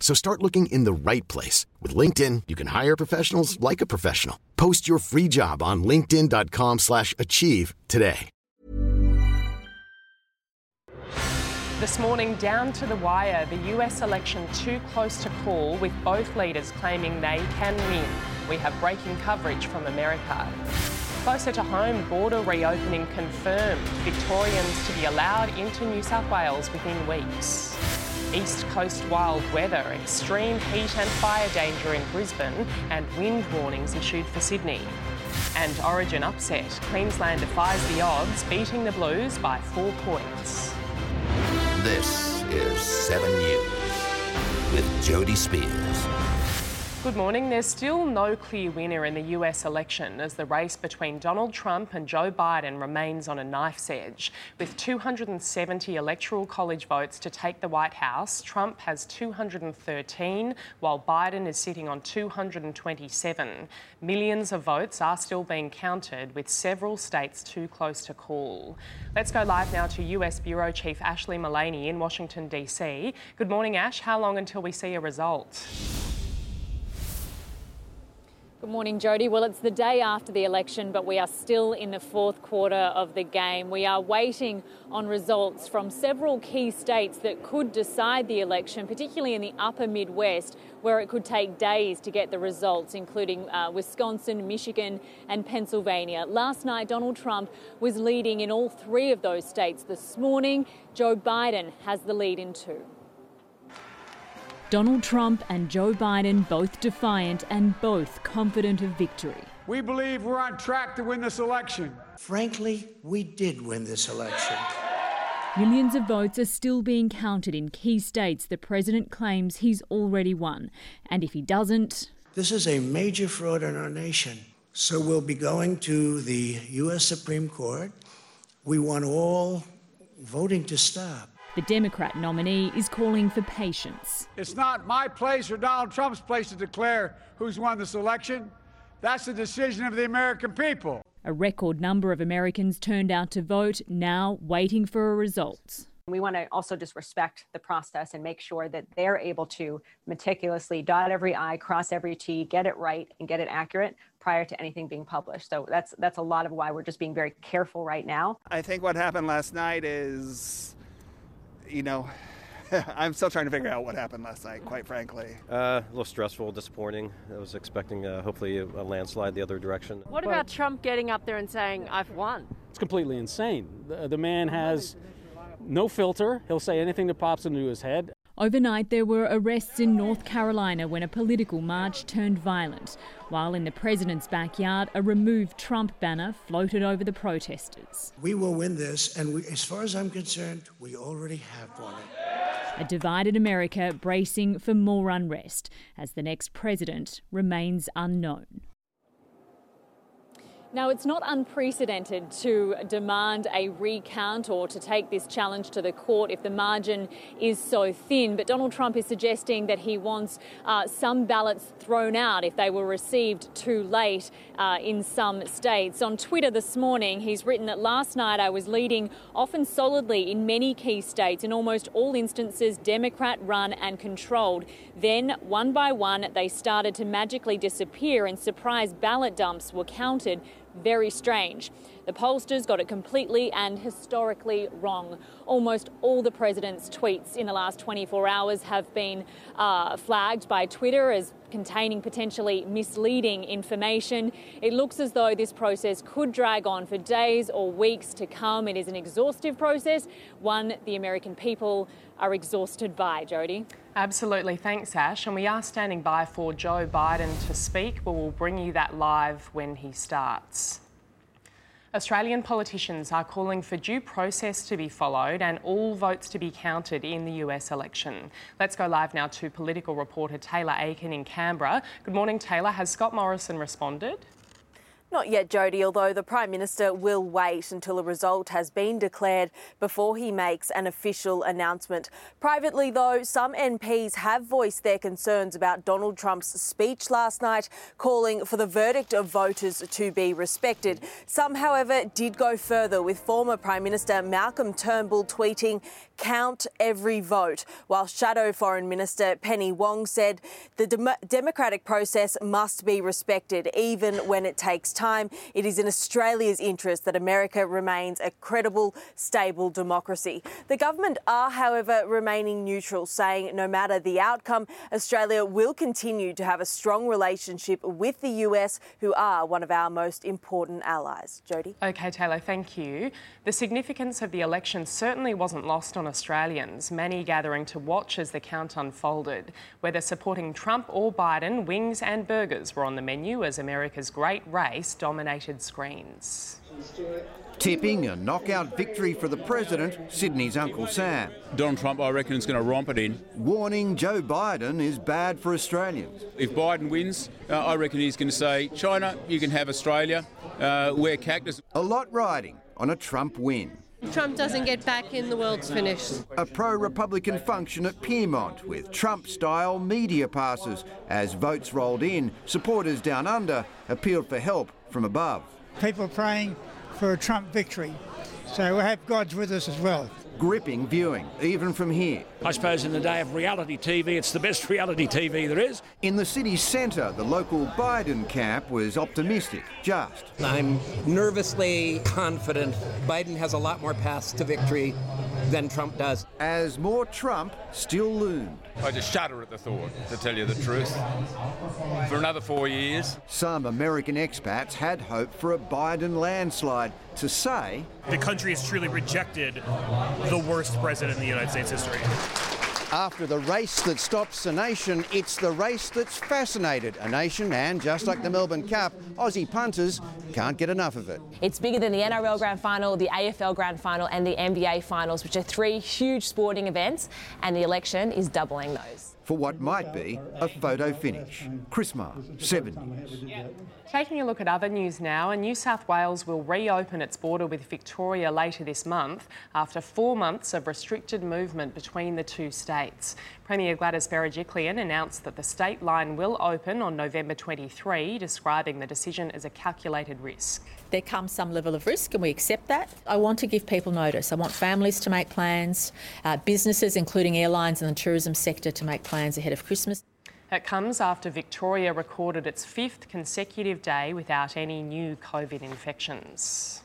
So start looking in the right place. With LinkedIn, you can hire professionals like a professional. Post your free job on linkedin.com slash achieve today. This morning, down to the wire, the US election too close to call, with both leaders claiming they can win. We have breaking coverage from America. Closer to home, border reopening confirmed. Victorians to be allowed into New South Wales within weeks. East Coast wild weather, extreme heat and fire danger in Brisbane, and wind warnings issued for Sydney. And Origin upset. Queensland defies the odds, beating the Blues by four points. This is 7 News with Jody Spears. Good morning. There's still no clear winner in the US election as the race between Donald Trump and Joe Biden remains on a knife's edge. With 270 electoral college votes to take the White House, Trump has 213, while Biden is sitting on 227. Millions of votes are still being counted, with several states too close to call. Let's go live now to US Bureau Chief Ashlee Mullany in Washington, D.C. Good morning, Ash. How long until we see a result? Good morning, Jody. Well, it's the day after the election, but we are still in the fourth quarter of the game. We are waiting on results from several key states that could decide the election, particularly in the upper Midwest, where it could take days to get the results, including uh, Wisconsin, Michigan, and Pennsylvania. Last night, Donald Trump was leading in all three of those states. This morning, Joe Biden has the lead in two. Donald Trump and Joe Biden both defiant and both confident of victory. We believe we're on track to win this election. Frankly, we did win this election. Millions of votes are still being counted in key states the president claims he's already won. And if he doesn't. This is a major fraud in our nation. So we'll be going to the U.S. Supreme Court. We want all voting to stop. The Democrat nominee is calling for patience. It's not my place or Donald Trump's place to declare who's won this election. That's the decision of the American people. A record number of Americans turned out to vote, now waiting for a result. We want to also just respect the process and make sure that they're able to meticulously dot every I, cross every T, get it right and get it accurate prior to anything being published. So that's that's a lot of why we're just being very careful right now. I think what happened last night is you know, I'm still trying to figure out what happened last night, quite frankly. Uh, a little stressful, disappointing. I was expecting uh, hopefully a, a, landslide the other direction. What about Trump getting up there and saying, I've won? It's completely insane. The, the man has no filter. He'll say anything that pops into his head. Overnight, there were arrests in North Carolina when a political march turned violent, while in the president's backyard, a removed Trump banner floated over the protesters. We will win this, and we, as far as I'm concerned, we already have won it. A divided America bracing for more unrest as the next president remains unknown. Now, it's not unprecedented to demand a recount or to take this challenge to the court if the margin is so thin. But Donald Trump is suggesting that he wants uh, some ballots thrown out if they were received too late uh, in some states. On Twitter this morning, he's written that last night I was leading often solidly in many key states, in almost all instances, Democrat run and controlled. Then, one by one, they started to magically disappear and surprise ballot dumps were counted very strange. The pollsters got it completely and historically wrong. Almost all the president's tweets in the last 24 hours have been uh, flagged by Twitter as containing potentially misleading information. It looks as though this process could drag on for days or weeks to come. It is an exhaustive process, one the American people are exhausted by. Jody? Absolutely. Thanks, Ash. And we are standing by for Joe Biden to speak, but we'll bring you that live when he starts. Australian politicians are calling for due process to be followed and all votes to be counted in the US election. Let's go live now to political reporter Taylor Aiken in Canberra. Good morning, Taylor. Has Scott Morrison responded? Not yet, Jody, although the Prime Minister will wait until a result has been declared before he makes an official announcement. Privately, though, some MPs have voiced their concerns about Donald Trump's speech last night, calling for the verdict of voters to be respected. Some, however, did go further, with former Prime Minister Malcolm Turnbull tweeting, Count every vote, while Shadow Foreign Minister Penny Wong said the dem- democratic process must be respected, even when it takes time. It is in Australia's interest that America remains a credible, stable democracy. The government are, however, remaining neutral, saying no matter the outcome, Australia will continue to have a strong relationship with the US, who are one of our most important allies. Jody? Okay, Taylor, thank you. The significance of the election certainly wasn't lost on Australians, many gathering to watch as the count unfolded. Whether supporting Trump or Biden, wings and burgers were on the menu as America's great race dominated screens. Tipping a knockout victory for the president, Sydney's Uncle Sam. Donald Trump, I reckon, is going to romp it in. Warning Joe Biden is bad for Australians. If Biden wins, uh, I reckon he's going to say, China, you can have Australia, uh, we're cactus. A lot riding on a Trump win. Trump doesn't get back in, the world's finished. A pro Republican function at Pyrmont with Trump style media passes. As votes rolled in, supporters down under appealed for help from above. People praying for a Trump victory. So we hope God's with us as well. Gripping viewing, even from here. I suppose in the day of reality TV, it's the best reality TV there is. In the city centre, the local Biden camp was optimistic, just. I'm nervously confident Biden has a lot more paths to victory than Trump does. As more Trump still loomed. I just shudder at the thought, to tell you the truth. For another four years. Some American expats had hoped for a Biden landslide to say the country has truly rejected the worst president in the United States history. After the race that stops a nation, it's the race that's fascinated a nation, and just like the Melbourne Cup, Aussie punters can't get enough of it. It's bigger than the NRL Grand Final, the AFL Grand Final, and the NBA Finals, which are three huge sporting events, and the election is doubling those. For what might be a photo finish. Chris Marr, 7 News. Taking a look at other news now, and New South Wales will reopen its border with Victoria later this month after four months of restricted movement between the two states. Premier Gladys Berejiklian announced that the state line will open on November 23, describing the decision as a calculated risk. There comes some level of risk, and we accept that. I want to give people notice. I want families to make plans, uh, businesses, including airlines and the tourism sector, to make plans ahead of Christmas. It comes after Victoria recorded its fifth consecutive day without any new COVID infections.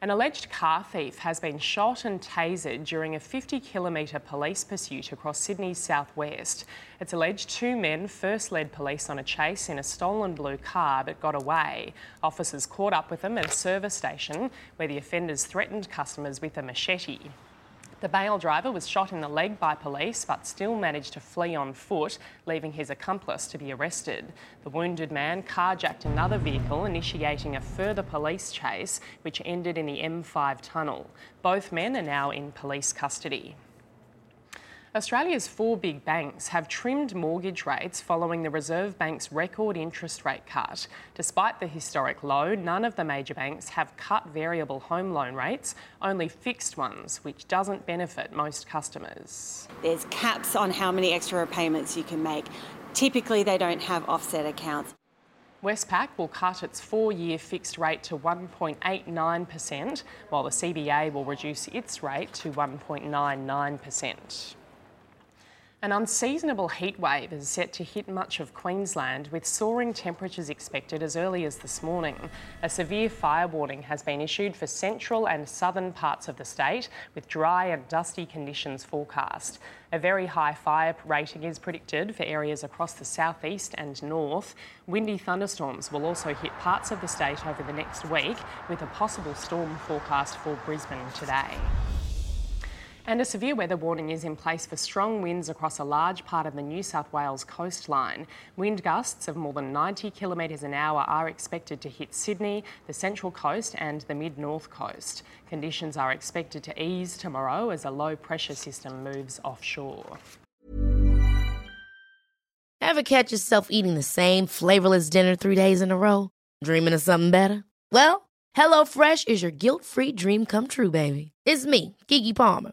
An alleged car thief has been shot and tasered during a 50 kilometre police pursuit across Sydney's southwest. It's alleged two men first led police on a chase in a stolen blue car but got away. Officers caught up with them at a service station where the offenders threatened customers with a machete. The bail driver was shot in the leg by police but still managed to flee on foot, leaving his accomplice to be arrested. The wounded man carjacked another vehicle, initiating a further police chase, which ended in the M5 tunnel. Both men are now in police custody. Australia's four big banks have trimmed mortgage rates following the Reserve Bank's record interest rate cut. Despite the historic low, none of the major banks have cut variable home loan rates, only fixed ones, which doesn't benefit most customers. There's caps on how many extra repayments you can make. Typically, they don't have offset accounts. Westpac will cut its four year fixed rate to 1.89%, while the CBA will reduce its rate to 1.99%. An unseasonable heat wave is set to hit much of Queensland with soaring temperatures expected as early as this morning. A severe fire warning has been issued for central and southern parts of the state with dry and dusty conditions forecast. A very high fire rating is predicted for areas across the southeast and north. Windy thunderstorms will also hit parts of the state over the next week with a possible storm forecast for Brisbane today. And a severe weather warning is in place for strong winds across a large part of the New South Wales coastline. Wind gusts of more than 90 kilometres an hour are expected to hit Sydney, the Central Coast, and the mid north coast. Conditions are expected to ease tomorrow as a low pressure system moves offshore. Ever catch yourself eating the same flavourless dinner three days in a row? Dreaming of something better? Well, HelloFresh is your guilt free dream come true, baby. It's me, Keke Palmer.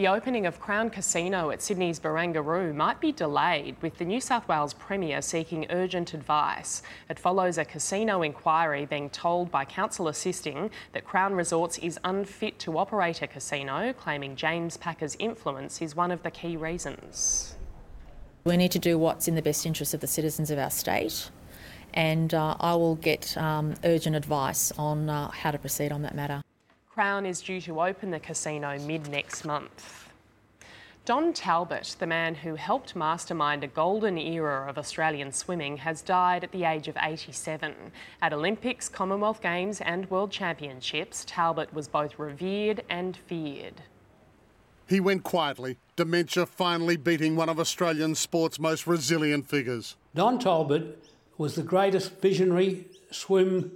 The opening of Crown Casino at Sydney's Barangaroo might be delayed, with the New South Wales Premier seeking urgent advice. It follows a casino inquiry being told by counsel assisting that Crown Resorts is unfit to operate a casino, claiming James Packer's influence is one of the key reasons. We need to do what's in the best interest of the citizens of our state, and uh, I will get um, urgent advice on uh, how to proceed on that matter. Crown is due to open the casino mid next month. Don Talbot, the man who helped mastermind a golden era of Australian swimming, has died at the age of 87. At Olympics, Commonwealth Games, and World Championships, Talbot was both revered and feared. He went quietly, dementia finally beating one of Australian sport's most resilient figures. Don Talbot was the greatest visionary swim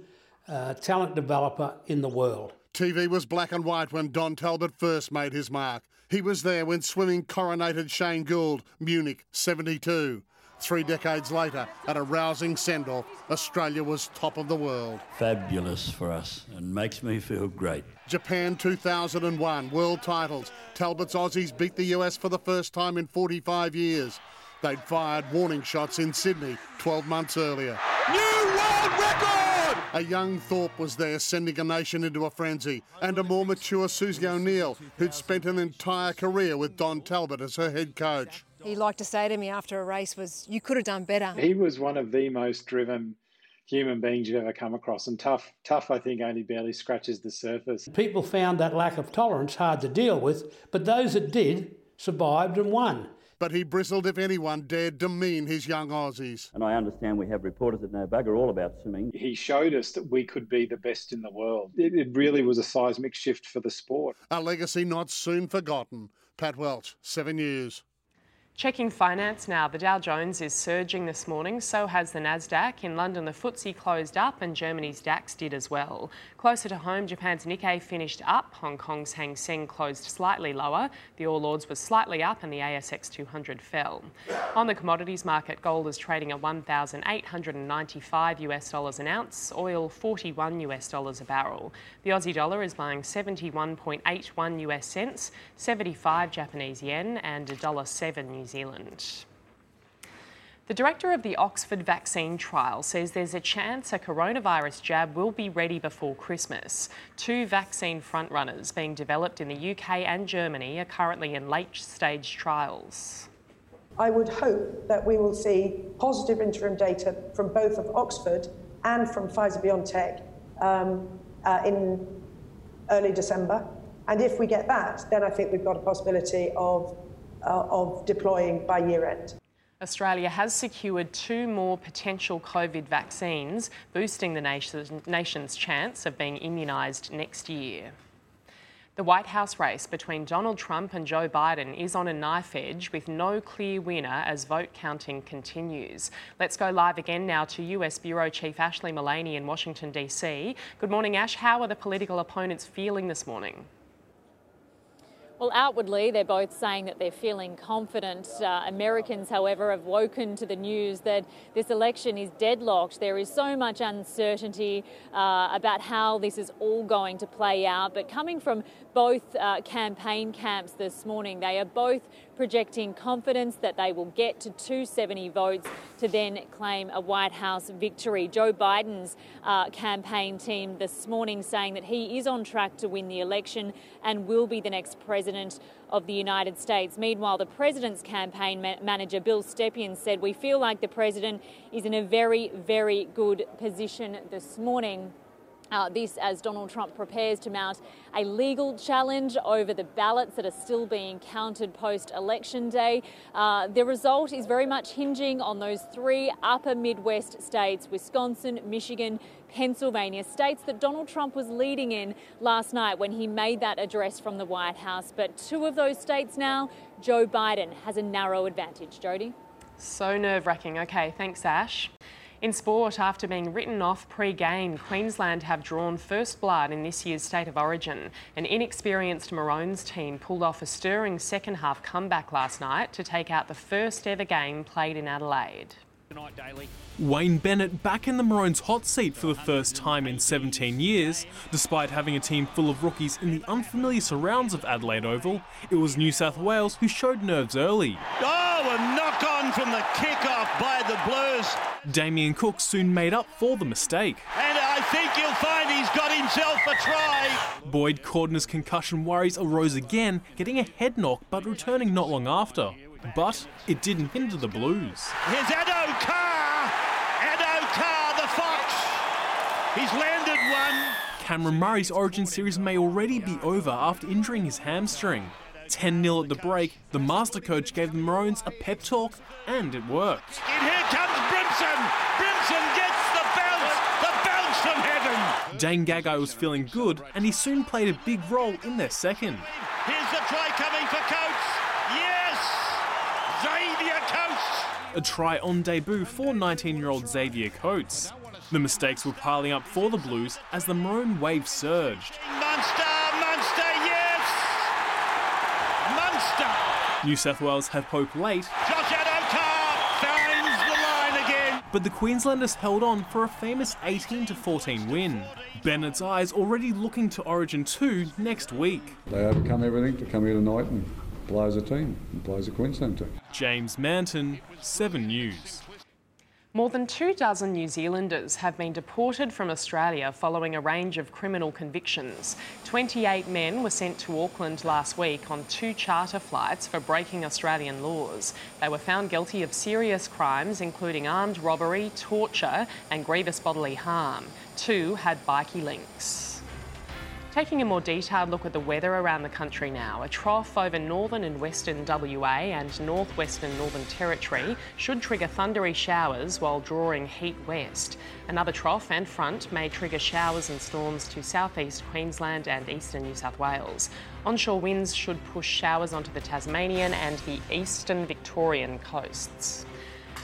uh, talent developer in the world. TV was black and white when Don Talbot first made his mark. He was there when swimming coronated Shane Gould, Munich 72. Three decades later, at a rousing send off, Australia was top of the world. Fabulous for us and makes me feel great. Japan 2001, world titles. Talbot's Aussies beat the US for the first time in 45 years. They'd fired warning shots in Sydney 12 months earlier. New world record! A young Thorpe was there sending a nation into a frenzy, and a more mature Susie O'Neill, who'd spent an entire career with Don Talbot as her head coach. He liked to say to me after a race was, you could have done better. He was one of the most driven human beings you've ever come across. And tough, tough, I think, only barely scratches the surface. People found that lack of tolerance hard to deal with, but those that did survived and won but he bristled if anyone dared demean his young Aussies. And I understand we have reporters that know bugger all about swimming. He showed us that we could be the best in the world. It, it really was a seismic shift for the sport. A legacy not soon forgotten. Pat Welch, Seven News. Checking finance now. The Dow Jones is surging this morning, so has the Nasdaq. In London, the FTSE closed up and Germany's DAX did as well. Closer to home, Japan's Nikkei finished up. Hong Kong's Hang Seng closed slightly lower. The All Ords was slightly up and the ASX 200 fell. On the commodities market, gold is trading at 1,895 US dollars an ounce, oil 41 US dollars a barrel. The Aussie dollar is buying 71.81 US cents, 75 Japanese yen, and $1.07 New Zealand. The director of the Oxford vaccine trial says there's a chance a coronavirus jab will be ready before Christmas. Two vaccine frontrunners being developed in the UK and Germany are currently in late stage trials. I would hope that we will see positive interim data from both of Oxford and from Pfizer BioNTech um, uh, in early December. And if we get that, then I think we've got a possibility of, Uh, of deploying by year end. Australia has secured two more potential COVID vaccines, boosting the nation's chance of being immunised next year. The White House race between Donald Trump and Joe Biden is on a knife edge with no clear winner as vote counting continues. Let's go live again now to US Bureau Chief Ashlee Mullany in Washington, D.C. Good morning, Ash. How are the political opponents feeling this morning? Well, outwardly, they're both saying that they're feeling confident. Uh, Americans, however, have woken to the news that this election is deadlocked. There is so much uncertainty uh, about how this is all going to play out. But coming from both uh, campaign camps this morning, they are both projecting confidence that they will get to 270 votes to then claim a White House victory. Joe Biden's uh, campaign team this morning saying that he is on track to win the election and will be the next president of the United States. Meanwhile, the president's campaign ma- manager, Bill Stepien, said, We feel like the president is in a very, very good position this morning. Uh, this as Donald Trump prepares to mount a legal challenge over the ballots that are still being counted post election day. Uh, the result is very much hinging on those three upper Midwest states Wisconsin, Michigan, Pennsylvania, states that Donald Trump was leading in last night when he made that address from the White House. But two of those states now, Joe Biden has a narrow advantage. Jody? So nerve wracking. Okay, thanks, Ash. In sport, after being written off pre game, Queensland have drawn first blood in this year's State of Origin. An inexperienced Maroons team pulled off a stirring second half comeback last night to take out the first ever game played in Adelaide. Wayne Bennett back in the Maroons' hot seat for the first time in 17 years. Despite having a team full of rookies in the unfamiliar surrounds of Adelaide Oval, it was New South Wales who showed nerves early. Oh, a knock on from the kick-off by the Blues. Damien Cook soon made up for the mistake. And I think you'll find he's got himself a try. Boyd Cordner's concussion worries arose again, getting a head knock but returning not long after. But it didn't hinder the Blues. Here's Addo Carr. Addo Carr, the Fox. He's landed one. Cameron Murray's Origin series may already be over after injuring his hamstring. 10 0 at the break, the master coach gave the Maroons a pep talk, and it worked. And here comes Brimson. Brimson gets the bounce. The bounce from heaven. Dane Gagai was feeling good, and he soon played a big role in their second. Here's the try coming for Coates. Yes. Xavier Coates. A try on debut for 19 year old Xavier Coates. The mistakes were piling up for the Blues as the Maroon wave surged. Munster. Munster. Yes. Munster. New South Wales had hope late, Josh the but the Queenslanders held on for a famous 18 14 win. Bennett's eyes already looking to Origin 2 next week. They overcome everything to come here tonight and play as a team and play as a Queensland team. James Manton, 7 News. More than two dozen New Zealanders have been deported from Australia following a range of criminal convictions. 28 men were sent to Auckland last week on two charter flights for breaking Australian laws. They were found guilty of serious crimes, including armed robbery, torture, and grievous bodily harm. Two had bikie links. Taking a more detailed look at the weather around the country now, a trough over northern and western WA and northwestern Northern Territory should trigger thundery showers while drawing heat west. Another trough and front may trigger showers and storms to southeast Queensland and eastern New South Wales. Onshore winds should push showers onto the Tasmanian and the eastern Victorian coasts.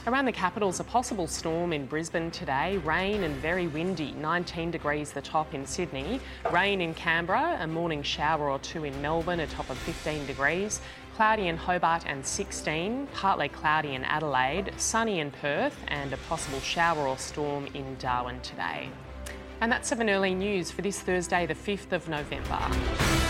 Around the capital's a possible storm in Brisbane today, rain and very windy, 19 degrees the top in Sydney, rain in Canberra, a morning shower or two in Melbourne, a top of 15 degrees, cloudy in Hobart and 16, partly cloudy in Adelaide, sunny in Perth, and a possible shower or storm in Darwin today. And that's 7 early news for this Thursday, the 5th of November.